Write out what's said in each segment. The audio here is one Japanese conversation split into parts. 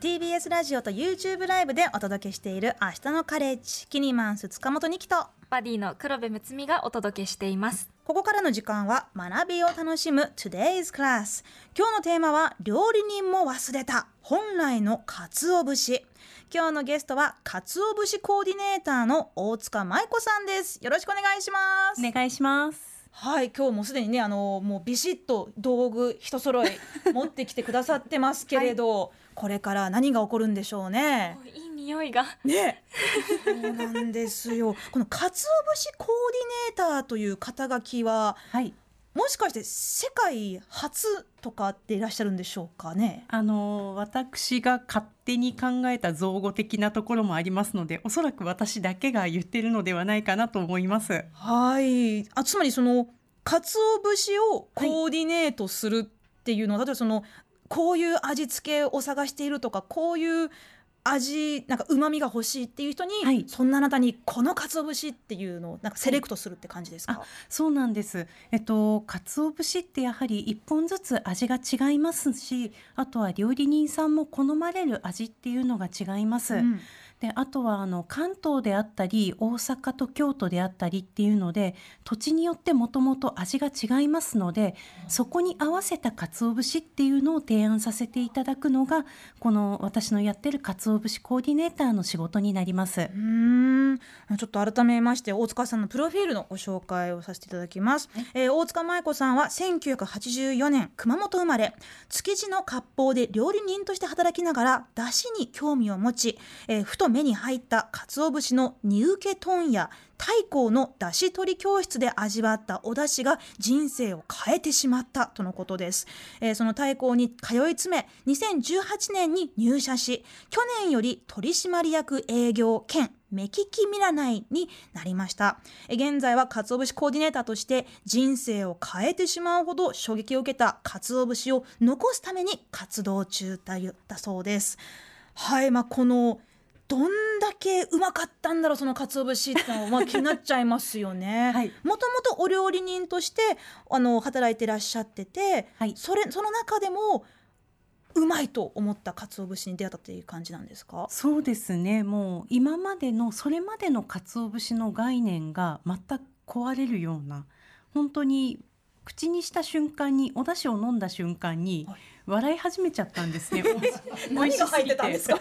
TBS ラジオと YouTube ライブでお届けしている明日のカレッジキニマンス塚本二木とバディの黒部睦美がお届けしています。ここからの時間は学びを楽しむ Today's Class 今日のテーマは料理人も忘れた。本来の鰹節。今日のゲストは鰹節コーディネーターの大塚舞子さんです。よろしくお願いします。お願いします。はい今日もすでにねあのもうビシッと道具一揃い持ってきてくださってますけれど、はい、これから何が起こるんでしょうね。いい匂いが。ね。そうなんですよ。この鰹節コーディネーターという肩書きは、はい、もしかして世界初とかっていらっしゃるんでしょうかね？あの私が勝手に考えた造語的なところもありますのでおそらく私だけが言ってるのではないかなと思います。はい。あつまりその鰹節をコーディネートするっていうのは、はい、例えばそのこういう味付けを探しているとかこういう味なんか旨味が欲しいっていう人に、はい、そんなあなたにこの鰹節っていうのをなんかセレクトするって感じですか、はい、そうなんです。えっと鰹節ってやはり一本ずつ味が違いますしあとは料理人さんも好まれる味っていうのが違います、うんであとはあの関東であったり大阪と京都であったりっていうので土地によってもともと味が違いますのでそこに合わせた鰹節っていうのを提案させていただくのがこの私のやってる鰹節コーディネーターの仕事になります。うん。ちょっと改めまして大塚さんのプロフィールのご紹介をさせていただきます、はい、えー、大塚舞子さんは1984年熊本生まれ。築地の割烹で料理人として働きながら出汁に興味を持ち、えー、ふと目に入った鰹節の煮受け問屋太閤の出汁取り教室で味わったお出汁が人生を変えてしまったとのことです、えー、その太閤に通い詰め2018年に入社し去年より取締役営業兼目利き見らないになりました現在は鰹節コーディネーターとして人生を変えてしまうほど衝撃を受けた鰹節を残すために活動中だそうですはいまあこのどんだけうまかったんだろうその鰹節ってのは、まあ、気になっちゃいますよね。もともとお料理人としてあの働いてらっしゃってて、はい、それその中でもうまいと思った鰹節に出会ったっていう感じなんですか？そうですね。もう今までのそれまでの鰹節の概念が全く壊れるような本当に口にした瞬間にお出汁を飲んだ瞬間に、はい笑い始めちゃったんですね。何が入ってたんですか。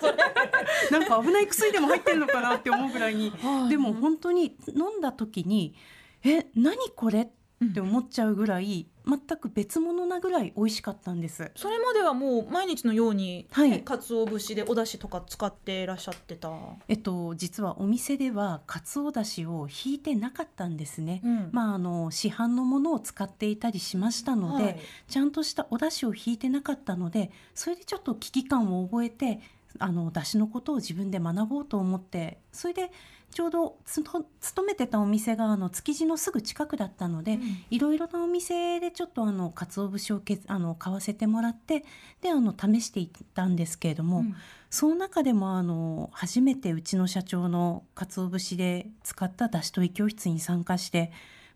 なんか危ない薬でも入ってるのかなって思うぐらいに、でも本当に飲んだ時に、え、何これ？って思っちゃうぐらい、全く別物なぐらい美味しかったんです。それまではもう毎日のように、はい、鰹節でお出汁とか使っていらっしゃってた？えっと実はお店では鰹出汁を引いてなかったんですね、うん、まああの市販のものを使っていたりしましたので、はい、ちゃんとしたお出汁を引いてなかったのでそれでちょっと危機感を覚えてあの出汁のことを自分で学ぼうと思ってそれでちょうど勤めてたお店があの築地のすぐ近くだったので、うん、いろいろなお店でちょっとあの鰹節をけあの買わせてもらってであの試していったんですけれども、うん、その中でもあの初めてうちの社長の鰹節で使った出汁取り教室に参加して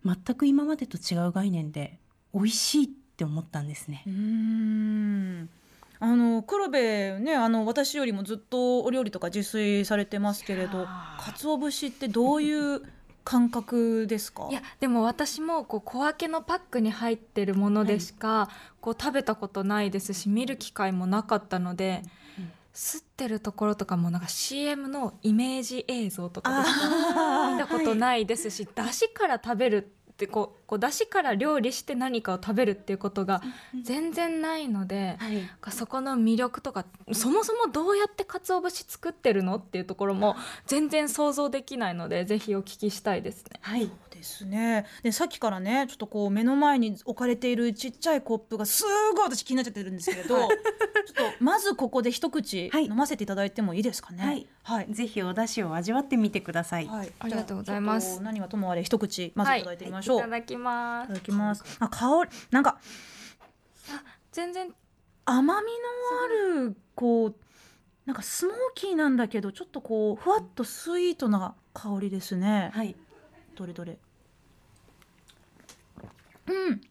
全く今までと違う概念で美味しいって思ったんですね。うんあの黒部ねあの私よりもずっとお料理とか自炊されてますけれど鰹節ってどういう感覚ですか？いやでも私もこう小分けのパックに入ってるものでしか、はい、こう食べたことないですし見る機会もなかったので、うん、吸ってるところとかもなんか CM のイメージ映像とかでしか見たことないですし、はい、出汁から食べるってこうこう出汁から料理して何かを食べるっていうことが全然ないので、はい、そこの魅力とかそもそもどうやって鰹節作ってるのっていうところも全然想像できないのでぜひお聞きしたいですね。はいですねでさっきからねちょっとこう目の前に置かれているちっちゃいコップがすごい私気になっちゃってるんですけれど、ちょっとまずここで一口飲ませていただいてもいいですかね？はい、はい、ぜひお出汁を味わってみてください。はい、ありがとうございます。何はともあれ一口まずいただいてみましょう。はい、いただきます。いただきます。あ香りなんかあ全然甘みのあるこうなんかスモーキーなんだけどちょっとこうふわっとスイートな香りですね。はい。どれどれ。うん。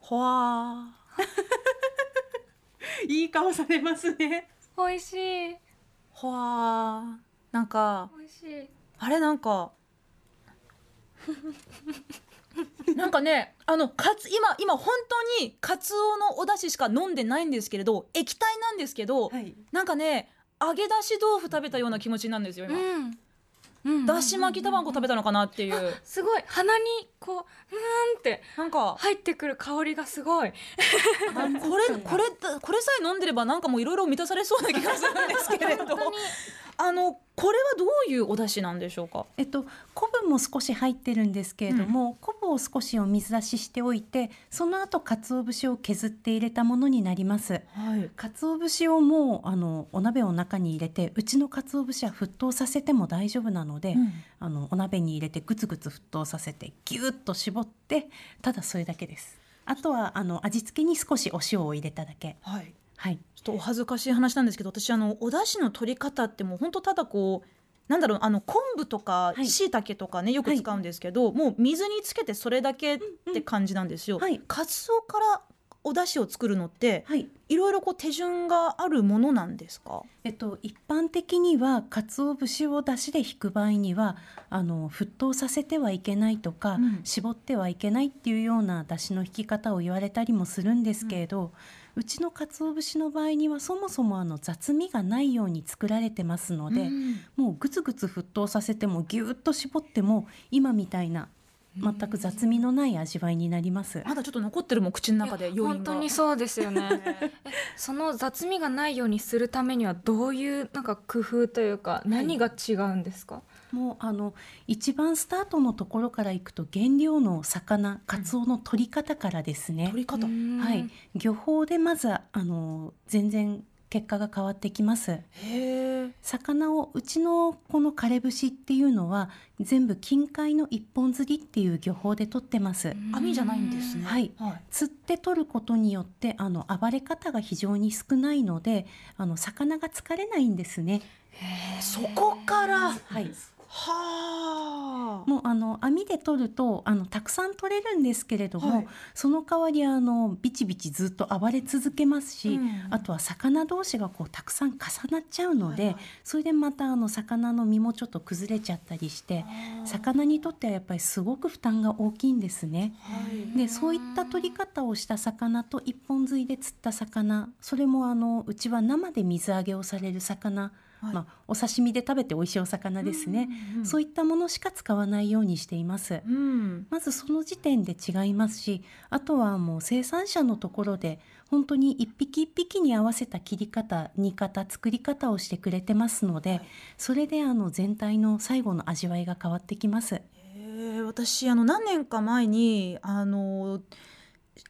ほわ いい顔されますね。美味しい。ほわなんか美味しい。あれなんか なんかねあのかつ今今本当にカツオのお出汁しか飲んでないんですけれど液体なんですけど、はい、なんかね揚げ出し豆腐食べたような気持ちなんですよ今、うんうんだし巻き卵食べたのかなっていう。すごい。鼻にこううーんってなんか。入ってくる香りがすごい。これこれこれさえ飲んでればなんかもういろいろ満たされそうな気がするんですけれど。本当にあのこれはどういうお出汁なんでしょうか？えっと、昆布も少し入ってるんですけれども、昆布を少しお水出ししておいてその後鰹節を削って入れたものになります。はい。鰹節をもうあのお鍋の中に入れてうちの鰹節は沸騰させても大丈夫なので、あのお鍋に入れてグツグツ沸騰させてギュッと絞ってただそれだけです。あとはあの味付けに少しお塩を入れただけ。はいはい。ちょっとお恥ずかしい話なんですけど私あのお出汁の取り方ってもう本当ただこうなんだろうあの昆布とかはい。椎茸とかねよく使うんですけど、もう水につけてそれだけって感じなんですよ。はい。カツオからお出汁を作るのってはい。いろいろこう手順があるものなんですか？えっと、一般的には鰹節を出汁で引く場合にはあの沸騰させてはいけないとか、うん。絞ってはいけないっていうような出汁の引き方を言われたりもするんですけれど、うちの鰹節の場合にはそもそもあの雑味がないように作られてますので、うんもうグツグツ沸騰させてもギュッと絞っても今みたいな全く雑味のない味わいになります。まだちょっと残ってるもん口の中で余韻が。本当にそうですよね えその雑味がないようにするためにはどういうなんか工夫というか何が違うんですか、もうあの一番スタートのところからいくと原料の魚カツオの取り方からですね、取り方。うんはい、漁法でまずあの全然結果が変わってきますへえ。魚をうちのこの枯れ節っていうのは全部近海の一本釣りっていう漁法で取ってます、網じゃないんですね。はいはい。釣って取ることによってあの暴れ方が非常に少ないのであの魚が疲れないんですねそこから。はいはあ。もうあの網で取るとあのたくさん取れるんですけれども、はいその代わりあのビチビチずっと暴れ続けますし、うんあとは魚同士がこうたくさん重なっちゃうので、はいはいそれでまたあの魚の身もちょっと崩れちゃったりして魚にとってはやっぱりすごく負担が大きいんですね。はい。でそういった取り方をした魚と一本釣りで釣った魚それもあのうちは生で水揚げをされる魚、はいまあ、お刺身で食べて美味しいお魚ですね、うんうんそういったものしか使わないようにしています。うん。まずその時点で違いますしあとはもう生産者のところで本当に一匹一匹に合わせた切り方煮方作り方をしてくれてますので、それであの全体の最後の味わいが変わってきます。えー私あの何年か前にあの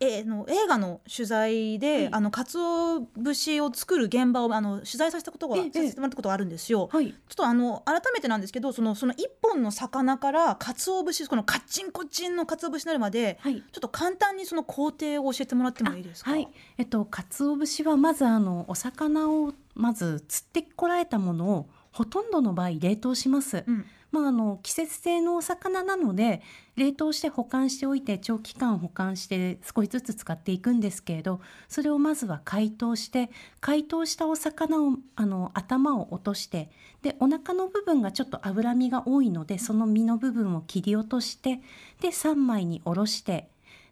えーの映画の取材で、はいあの鰹節を作る現場をあの取材させたことが、ええさせてもらったことがあるんですよ。はい、ちょっとあの改めてなんですけどそのその一本の魚から鰹節このカッチンコッチンの鰹節になるまではいちょっと簡単にその工程を教えてもらってもいいですか？はい、えっと鰹節はまずあのお魚をまず釣ってこられたものをほとんどの場合冷凍します。うんまああの季節性のお魚なので冷凍して保管しておいて長期間保管して少しずつ使っていくんですけれど、それをまずは解凍して解凍したお魚をあの頭を落としてでお腹の部分がちょっと脂身が多いのでその身の部分を切り落としてで3枚におろして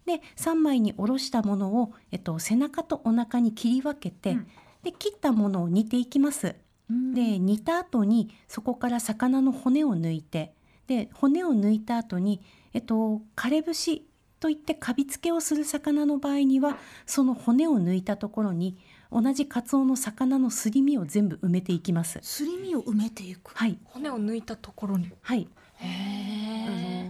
で3枚におろしたものを、えっと、背中とお腹に切り分けて、うんで切ったものを煮ていきます。うん。で煮た後にそこから魚の骨を抜いてで骨を抜いた後にえっと枯れ節といってカビ付けをする魚の場合にはその骨を抜いたところに同じカツオの魚のすり身を全部埋めていきます。すり身を埋めていく。はい。骨を抜いたところに。はい、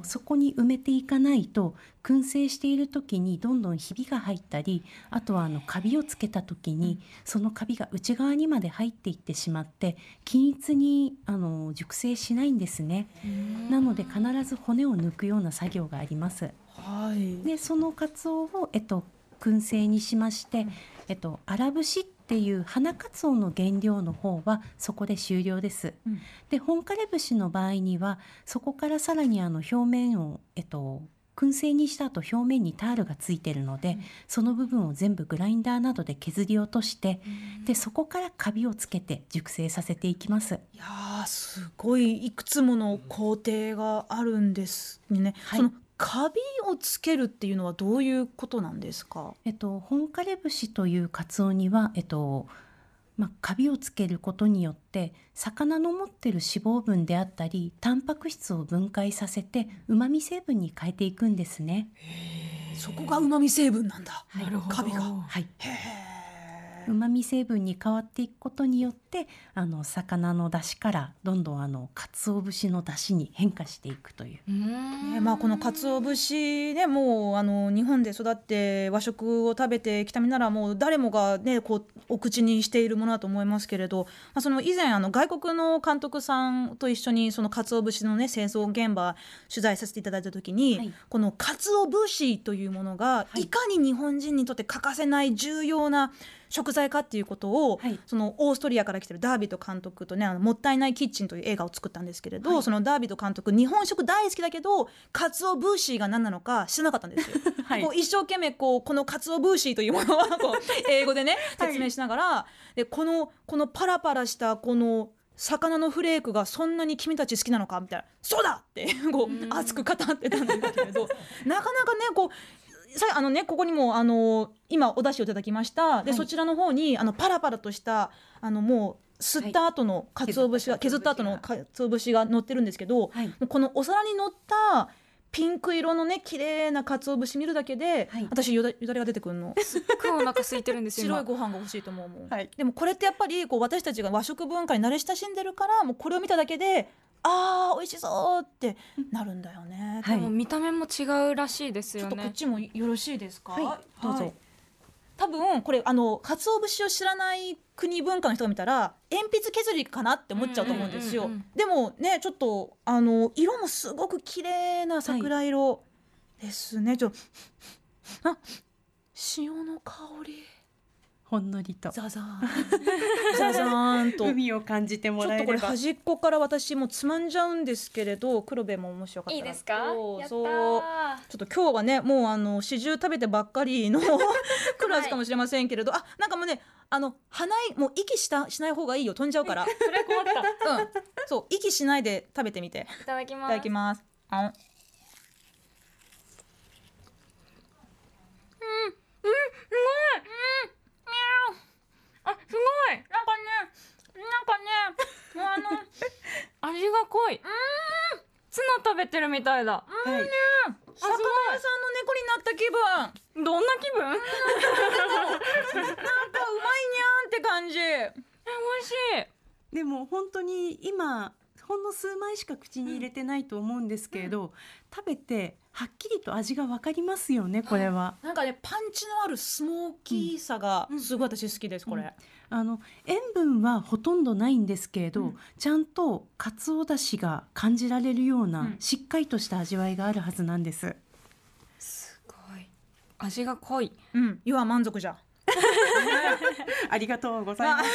そこに埋めていかないと燻製している時にどんどんひびが入ったりあとはあのカビをつけた時にそのカビが内側にまで入っていってしまって均一にあの熟成しないんですね。なので必ず骨を抜くような作業があります。はい。でそのカツオを、えっと、燻製にしまして、えっと、荒節っていう花カツオの原料の方はそこで終了です。うんで本枯節の場合にはそこからさらにあの表面を、えっと、燻製にした後表面にタールがついてるので、その部分を全部グラインダーなどで削り落として、でそこからカビをつけて熟成させていきます。いやーすごいいくつもの工程があるんですね。はいそのカビをつけるっていうのはどういうことなんですか？えっと、本枯節というカツオには、えっとまあ、カビをつけることによって魚の持ってる脂肪分であったりタンパク質を分解させてうまみ成分に変えていくんですね。そこが旨味成分なんだ。はい。なるほど。カビがはい、へーうまみ成分に変わっていくことによってあの魚の出汁からどんどんあの鰹節の出汁に変化していくという。ねまあ、この鰹節ねもうあの日本で育って和食を食べてきた身ならもう誰もがねこうお口にしているものだと思いますけれど、まあ、その以前あの外国の監督さんと一緒にその鰹節のね製造現場取材させていただいた時に、はい。この鰹節というものがい。いかに日本人にとって欠かせない重要な食材かっていうことを、はい。そのオーストリアから来てるダービット監督とね「あのもったいないキッチン」という映画を作ったんですけれど、はい。そのダービット監督日本食大好きだけどカツオブーシーが何なのか知らなかったんですよ。はい。こう一生懸命こうこのカツオブーシーというものはこう 英語でね説明しながら、でこのこのパラパラしたこの魚のフレークがそんなに君たち好きなのかみたいな「そうだ!」ってこう熱く語ってたんだけれどなかなかねこうさあのねここにもあの今お出汁をいただきました。で、はい。そちらの方にあのパラパラとしたあのもう吸った後の鰹節が、削った後の鰹節が乗ってるんですけど、はい。このお皿に乗ったピンク色のね綺麗な鰹節見るだけで、はい。私よだよだれが出てくるの。すっごいお腹空いてるんですよ今。白いご飯が欲しいと思うもん、はい。でもこれってやっぱりこう私たちが和食文化に慣れ親しんでるからもうこれを見ただけであー美味しそうってなるんだよね、はい。でも見た目も違うらしいですよちょっとこっねちもよろしいですか？はい。どうぞ。はい。多分これあの鰹節を知らない国文化の人が見たら鉛筆削りかなって思っちゃうと思うんですよ。うんうんうんうんでもねちょっとあの色もすごく綺麗な桜色ですね。ちょあ潮の香りほんのりと。ザザーン。ザザーンと。海を感じてもちょっとこれらえれば端っこから私もうつまんじゃうんですけれど黒部ももしよかったらいいですか？どうやったぞーちょっと今日はねもうあの始終食べてばっかりの クラスかもしれませんけれど、あなんかもうねあの鼻いもう息したしない方がいいよ。飛んじゃうから。それ困った。うん。そう息しないで食べてみて。いただきます。いただきます。あんあすごいなんかねなんかねもうあの味が濃い。ツナ食べてるみたいだ。はい。魚屋さんの猫になった気分。どんな気分？なんかうまいにゃんって感じ。美味しい。でも本当に今ほんの数枚しか口に入れてないと思うんですけれど、食べてはっきりと味がわかりますよねこれは。なんかねパンチのあるスモーキーさがすごい私好きですこれ、あの塩分はほとんどないんですけれど、うん。ちゃんとかつおだしが感じられるような、うん。しっかりとした味わいがあるはずなんです。すごい。味が濃い。うん、湯は満足じゃ。ありがとうございまあます。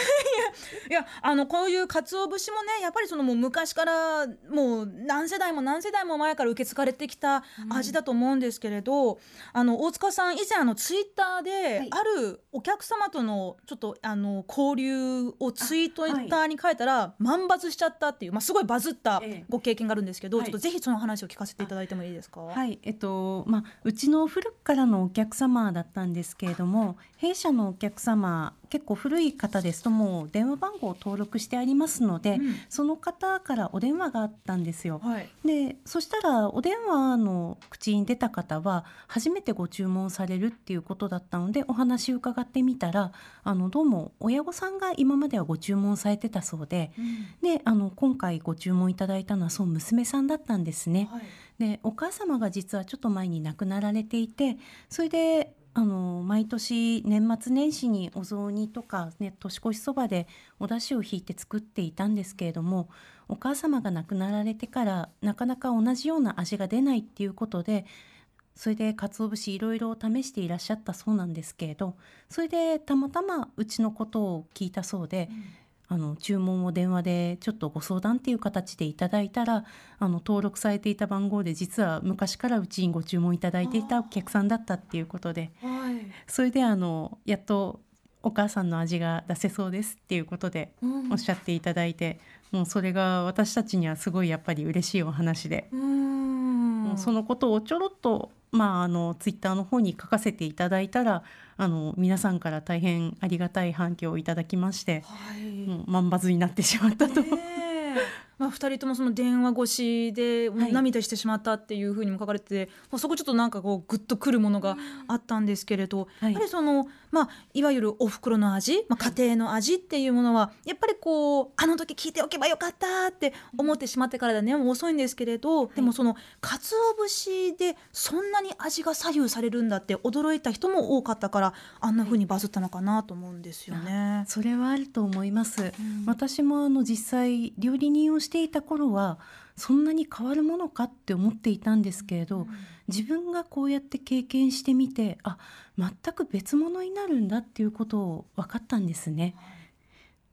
いやあのこういう鰹節もねやっぱりそのもう昔からもう何世代も何世代も前から受け継がれてきた味だと思うんですけれど、あの大塚さん以前あのツイッターで、はい。あるお客様とのちょっとあの交流をツイートに書いたら、万バズしちゃったっていう、まあ、すごいバズったええ。ご経験があるんですけど、はい。ちょっとぜひその話を聞かせていただいてもいいですか？はい、えっとまあうちの古くからのお客様だったんですけれども、弊社のお客様結構古い方ですともう電話番号を登録してありますので、うんその方からお電話があったんですよ。はいでそしたらお電話の口に出た方は初めてご注文されるっていうことだったのでお話を伺ってみたらあのどうも親御さんが今まではご注文されてたそうでであの今回ご注文いただいたのはそう娘さんだったんですね。はいでお母様が実はちょっと前に亡くなられていてそれであの毎年年末年始にお雑煮とか、ね、年越しそばでお出汁を引いて作っていたんですけれどもお母様が亡くなられてからなかなか同じような味が出ないっていうことでそれで鰹節いろいろ試していらっしゃったそうなんですけれどそれでたまたまうちのことを聞いたそうで、あの注文を電話でちょっとご相談っていう形でいただいたらあの登録されていた番号で実は昔からうちにご注文いただいていたお客さんだったっていうことで、はい、それであのやっとお母さんの味が出せそうですっていうことでおっしゃっていただいて、うん、もうそれが私たちにはすごいやっぱり嬉しいお話で、うん、そのことをちょろっとまあ、あのツイッターの方に書かせていただいたらあの皆さんから大変ありがたい反響をいただきまして、はい、もう万バズになってしまったと。まあ、2人ともその電話越しで涙してしまったっていうふうにも書かれてて、はい、そこちょっとなんかこうグッとくるものがあったんですけれど、やっぱりその、まあ、いわゆるおふくろの味、まあ、家庭の味っていうものはやっぱりこうあの時聞いておけばよかったって思ってしまってからだね。もう遅いんですけれど、でもその鰹節でそんなに味が左右されるんだって驚いた人も多かったからあんなふうにバズったのかなと思うんですよね。それはあると思います、うん、私もあの実際料理人をしていた頃はそんなに変わるものかって思っていたんですけれど、うん、自分がこうやって経験してみてあ全く別物になるんだっていうことを分かったんですね。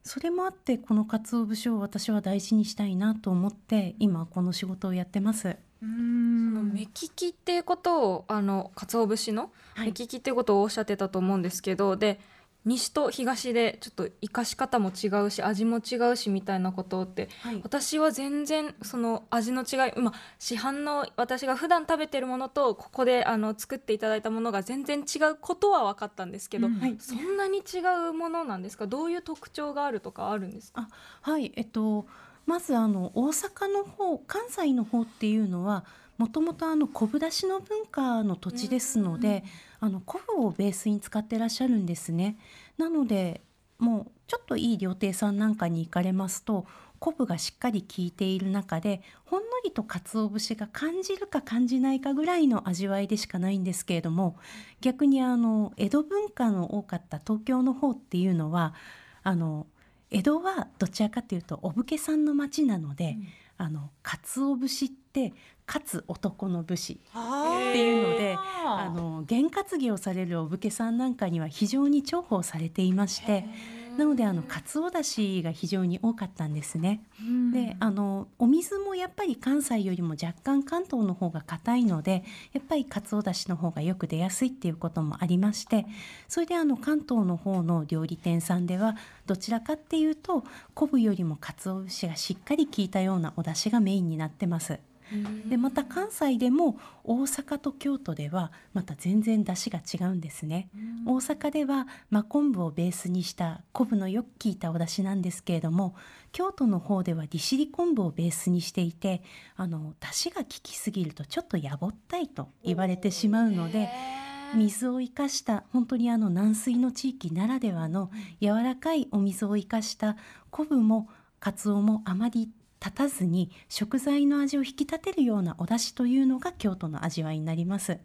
それもあってこの鰹節を私は大事にしたいなと思って今この仕事をやってます。うん。その目利きっていうことをあの鰹節の目利きっていうことをおっしゃってたと思うんですけど、はい、で西と東でちょっと生かし方も違うし味も違うしみたいなことって、はい、私は全然その味の違い、まあ、市販の私が普段食べてるものとここであの作っていただいたものが全然違うことは分かったんですけど、うん。はい、そんなに違うものなんですか？どういう特徴があるとかあるんですか？はいえっとまずあの大阪の方関西の方っていうのはもともとあの昆布だしの文化の土地ですので、あの昆布をベースに使ってらっしゃるんですね。なのでもうちょっといい料亭さんなんかに行かれますと昆布がしっかり効いている中でほんのりと鰹節が感じるか感じないかぐらいの味わいでしかないんですけれども逆にあの江戸文化の多かった東京の方っていうのはあの江戸はどちらかというとお武家さんの町なので、うん、あの鰹節って勝つ男の武士っていうのであの験担ぎをされるお武家さんなんかには非常に重宝されていましてなのであの鰹だしが非常に多かったんですね。であのお水もやっぱり関西よりも若干関東の方が硬いのでやっぱり鰹だしの方がよく出やすいっていうこともありましてそれであの関東の方の料理店さんではどちらかっていうと昆布よりも鰹節がしっかり効いたようなお出汁がメインになってます。でまた関西でも大阪と京都ではまた全然出汁が違うんですね。大阪では真昆布をベースにした昆布のよく効いたお出汁なんですけれども京都の方では利尻昆布をベースにしていてあの出汁が効きすぎるとちょっとやぼったいと言われてしまうので。水を生かした本当にあの軟水の地域ならではの柔らかいお水を生かした昆布もカツオもあまり立たずに食材の味を引き立てるようなお出汁というのが京都の味わいになります。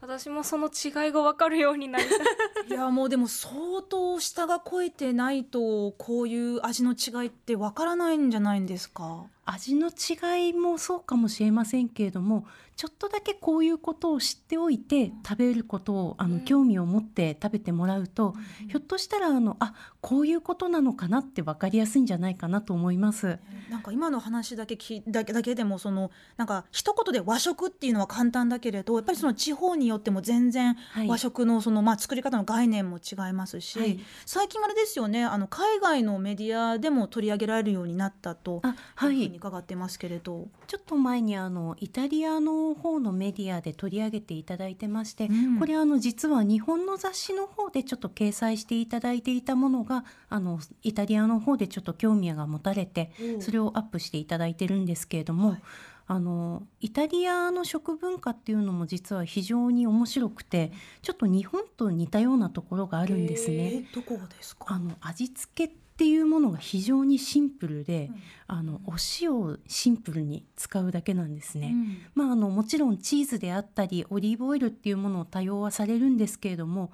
私もその違いが分かるようになりたい いやもうでも相当下が超えてないとこういう味の違いって分からないんじゃないんですか？味の違いもそうかもしれませんけれどもちょっとだけこういうことを知っておいて食べることをあの興味を持って食べてもらうと、うん、ひょっとしたらあのあこういうことなのかなって分かりやすいんじゃないかなと思います。なんか今の話だけきだけだけでもそのなんか一言で和食っていうのは簡単だけれどやっぱりその地方によっても全然和食のその、まあ、作り方の概念も違いますし、はい、最近あれですよねあの海外のメディアでも取り上げられるようになったというふうに伺ってますけれど。ちょっと前にあのイタリアの方のメディアで取り上げていただいてまして、うん、これあの実は日本の雑誌の方でちょっと掲載していただいていたものがあのイタリアの方でちょっと興味が持たれてそれをアップしていただいてるんですけれども。はいあのイタリアの食文化っていうのも実は非常に面白くてちょっと日本と似たようなところがあるんですね。どこですか？あの味付けっていうものが非常にシンプルで、うん、あのお塩をシンプルに使うだけなんですね。うん、まあ、あのもちろんチーズであったりオリーブオイルっていうものを多用はされるんですけれども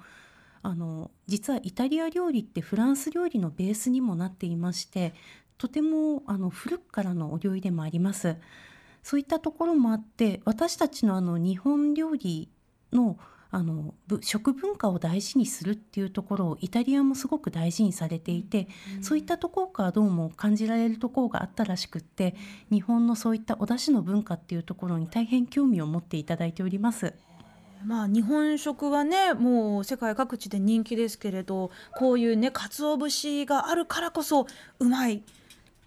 あの実はイタリア料理ってフランス料理のベースにもなっていましてとてもあの古くからのお料理でもあります。そういったところもあって私たちのあの日本料理のあの食文化を大事にするっていうところをイタリアもすごく大事にされていて、うん、そういったところからどうも感じられるところがあったらしくって日本のそういったお出汁の文化っていうところに大変興味を持っていただいております。まあ、日本食はねもう世界各地で人気ですけれどこういうね鰹節があるからこそうまい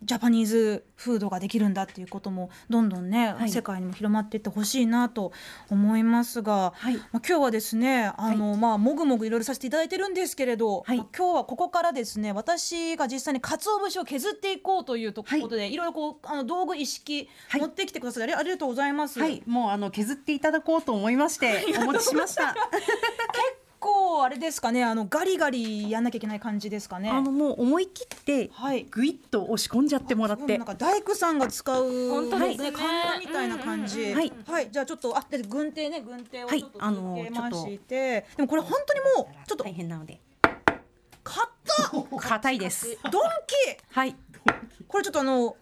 ジャパニーズフードができるんだっていうこともどんどんね、はい、世界にも広まっていってほしいなと思いますが、はい、まあ、今日はですねあの、はい、まあもぐもぐいろいろさせていただいてるんですけれど、まあ、今日はここからですね私が実際に鰹節を削っていこうというところで、い、ろいろこうあの道具一式持ってきてくださり、ありがとうございます。もうあの削っていただこうと思いまして お持ちしました。結構あれですかねあのガリガリやんなきゃいけない感じですかね。あのもう思い切ってぐい。っと押し込んじゃってもらって、なんか大工さんが使う本当ですね。簡単みたいな感じ、はい、はい、じゃあちょっとあで軍手ね軍手をちょっとつけまして、はい、でもこれ本当にもうちょっと。大変なので。硬硬いです。ドンキはい。これちょっとあの本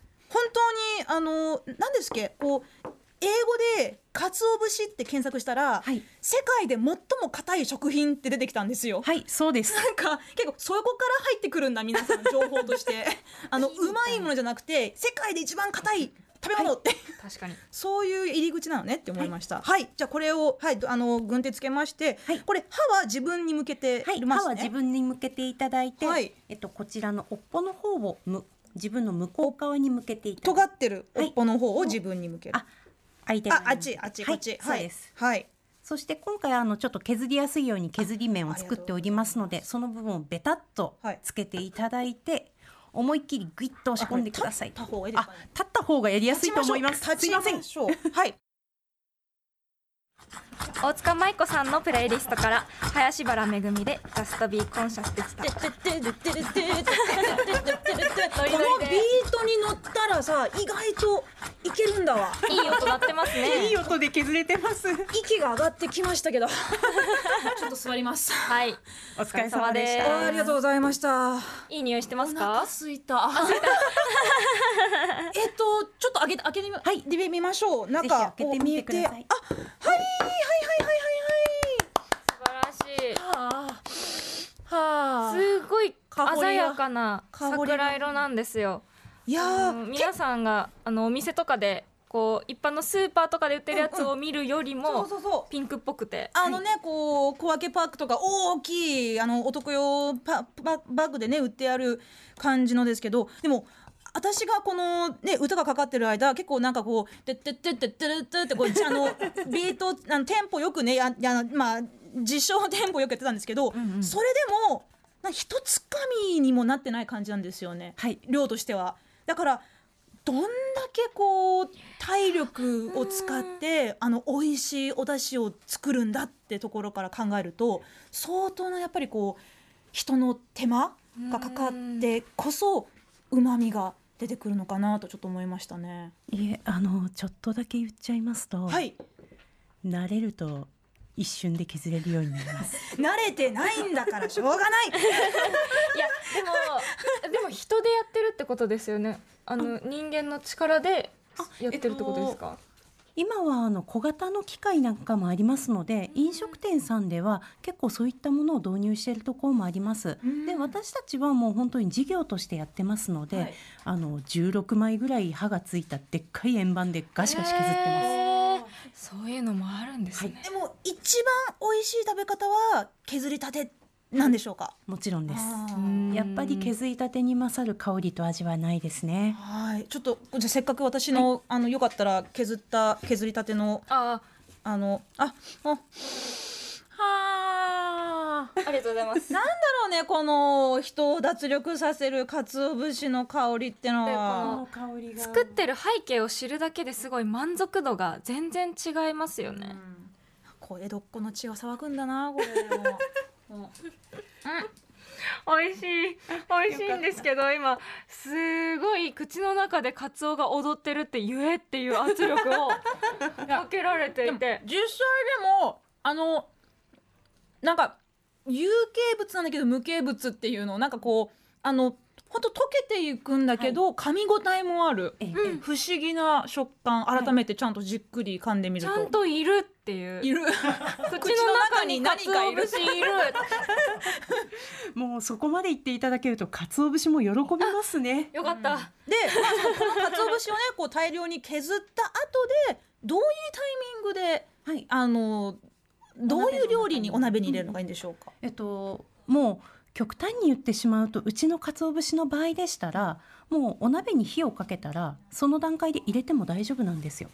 当にあの何ですっけ？こう英語で鰹節って検索したら、はい、世界で最も硬い食品って出てきたんですよ。はいそうです。なんか結構そこから入ってくるんだ皆さん情報として。あのうまいものじゃなくて世界で一番硬い食べ物って、はい、確かに。そういう入り口なのねって思いました。はい、はい、じゃあこれをはいあの軍手つけまして、はい、これ歯は自分に向けて、ね、はい、歯は自分に向けていただいて、はい、えっとこちらの尾っぽの方をむ自分の向こう側に向けていただ尖ってる尾っぽの方を自分に向ける。あ相手ああっちあっちこっち、はい、そうです。はい。そして今回あのちょっと削りやすいように削り面を作っておりますのでその部分をベタっとつけていただいて、はい、思いっきりグイッと押し込んでください。立った方がいいですか、ね、立った方がやりやすいと思います。すいません。はい。大塚舞子さんのプレイリストから林原めぐみで「ジャストビーコンシャス」でしたこのビートに乗ったらさ意外といけるんだわ。いい音鳴ってますね。いい音で削れてます。息が上がってきましたけど。ちょっと座ります。はい。お疲れ様でした。ありがとうございました。いい匂いしてますか？すいた。えっとちょっと開け開けてみ、はい、でみましょう。中開けてみてください。あはいはいはいはいはいはあ、すごい鮮やかな桜色なんですよ。いや皆さんがあのお店とかでこう一般のスーパーとかで売ってるやつを見るよりもピンクっぽくて。あのね、こう小分けパックとか大きいあのお得用パパバッグでね売ってある感じのですけどでも私がこのね歌がかかってる間結構なんかこう「てってってってってって」ってこうあの ビートあのテンポよくねややまあ自称テンポよくやってたんですけど、うんうん、それでも一つかみにもなってない感じなんですよね、はい、量としては。だからどんだけこう体力を使ってあの美味しいお出汁を作るんだってところから考えると相当なやっぱりこう人の手間がかかってこそうまみが出てくるのかなとちょっと思いましたね。いえあのちょっとだけ言っちゃいますと、はい、慣れると一瞬で削れるようになります。慣れてないんだからしょうがない。いやでもでも人でやってるってことですよね。あの人間の力でやってるってことですか、今はあの小型の機械なんかもありますので飲食店さんでは結構そういったものを導入しているところもあります。で私たちはもう本当に事業としてやってますので、はい、あの16枚ぐらい刃がついたでっかい円盤でガシガシ削ってます。そういうのもあるんですね、はい、でも一番美味しい食べ方は削りたてなんでしょうか？もちろんです。やっぱり削りたてに勝る香りと味はないですね。はい、ちょっとじゃせっかく私の、はい、あのよかったら削った削りたてのああのああはあ。ありがとうございます。なんだろうね、この人を脱力させる鰹節の香りってのは。作ってる背景を知るだけですごい満足度が全然違いますよね。こう江戸っ子の血が騒ぐんだな、これ。うん。美味しい美味しいんですけど今すごい口の中でカツオが踊ってるって言えっていう圧力をかけられていて実際でもあのなんか有形物なんだけど無形物っていうのをなんかこうあのほんと溶けていくんだけど、噛み応えもある、ええ。不思議な食感改めてちゃんとじっくり噛んでみると、ちゃんといるっていう。いる。口の中に何かいる鰹節いる もうそこまで言っていただけると鰹節も喜びますね。よかった、で、まあ、この鰹節をねこう大量に削った後でどういうタイミングではい。あのどういう料理にお鍋に入れるのがいいんでしょうか、えっともう極端に言ってしまうとうちの鰹節の場合でしたらもうお鍋に火をかけたらその段階で入れても大丈夫なんですよ。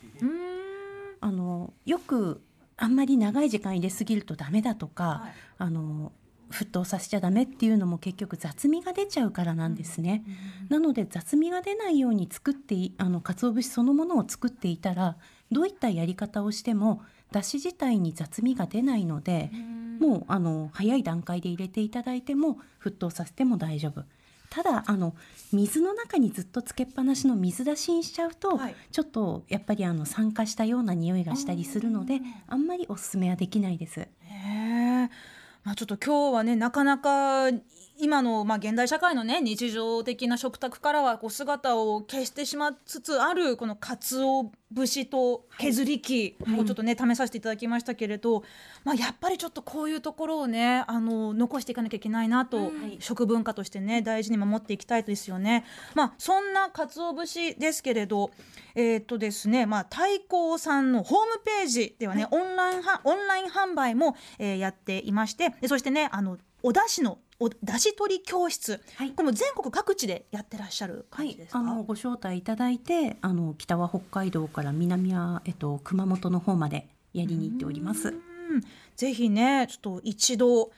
あのよくあんまり長い時間入れすぎるとダメだとか、はい。あの沸騰させちゃダメっていうのも結局雑味が出ちゃうからなんですね。なので雑味が出ないように作っていあの鰹節そのものを作っていたらどういったやり方をしてもだし自体に雑味が出ないので、もうあの早い段階で入れていただいても沸騰させても大丈夫。ただあの水の中にずっとつけっぱなしの水出しにしちゃうと、はいちょっとやっぱりあの酸化したような匂いがしたりするのであんまりおすすめはできないです。へえまあ、ちょっと今日はねなかなか今の、まあ、現代社会のね日常的な食卓からはこう姿を消してしまいつつあるこの鰹節と削り器をちょっとね、試させていただきましたけれど、まあ、やっぱりちょっとこういうところをねあの残していかなきゃいけないなと、うん食文化としてね大事に守っていきたいですよね。まあ、そんな鰹節ですけれどえーっとですね、まあ、太閤さんのホームページではね、オンラインはオンライン販売も、えーやっていましてでそしてねあのお出汁のお出汁取り教室、はい。これも全国各地でやってらっしゃるはい感じです、か、あのご招待いただいてあの北は北海道から南は、えっと、熊本の方までやりに行っております。うん。ぜひねちょっと一度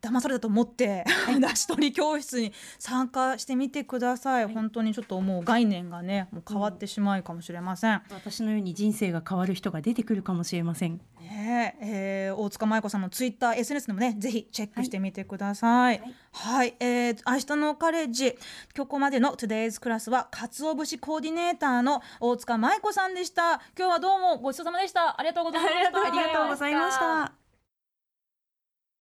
騙されたと思って、出し取り教室に参加してみてください、本当にちょっともう概念がねもう変わってしまうかもしれません、私のように人生が変わる人が出てくるかもしれません。ねええー大塚舞子さんのツイッター SNS でもねぜひチェックしてみてください。はい、えー明日のカレッジ今日ここまでの Today's クラスは鰹節コーディネーターの大塚舞子さんでした。今日はどうもごちそうさまでした。ありがとうございました。ありがとうございました。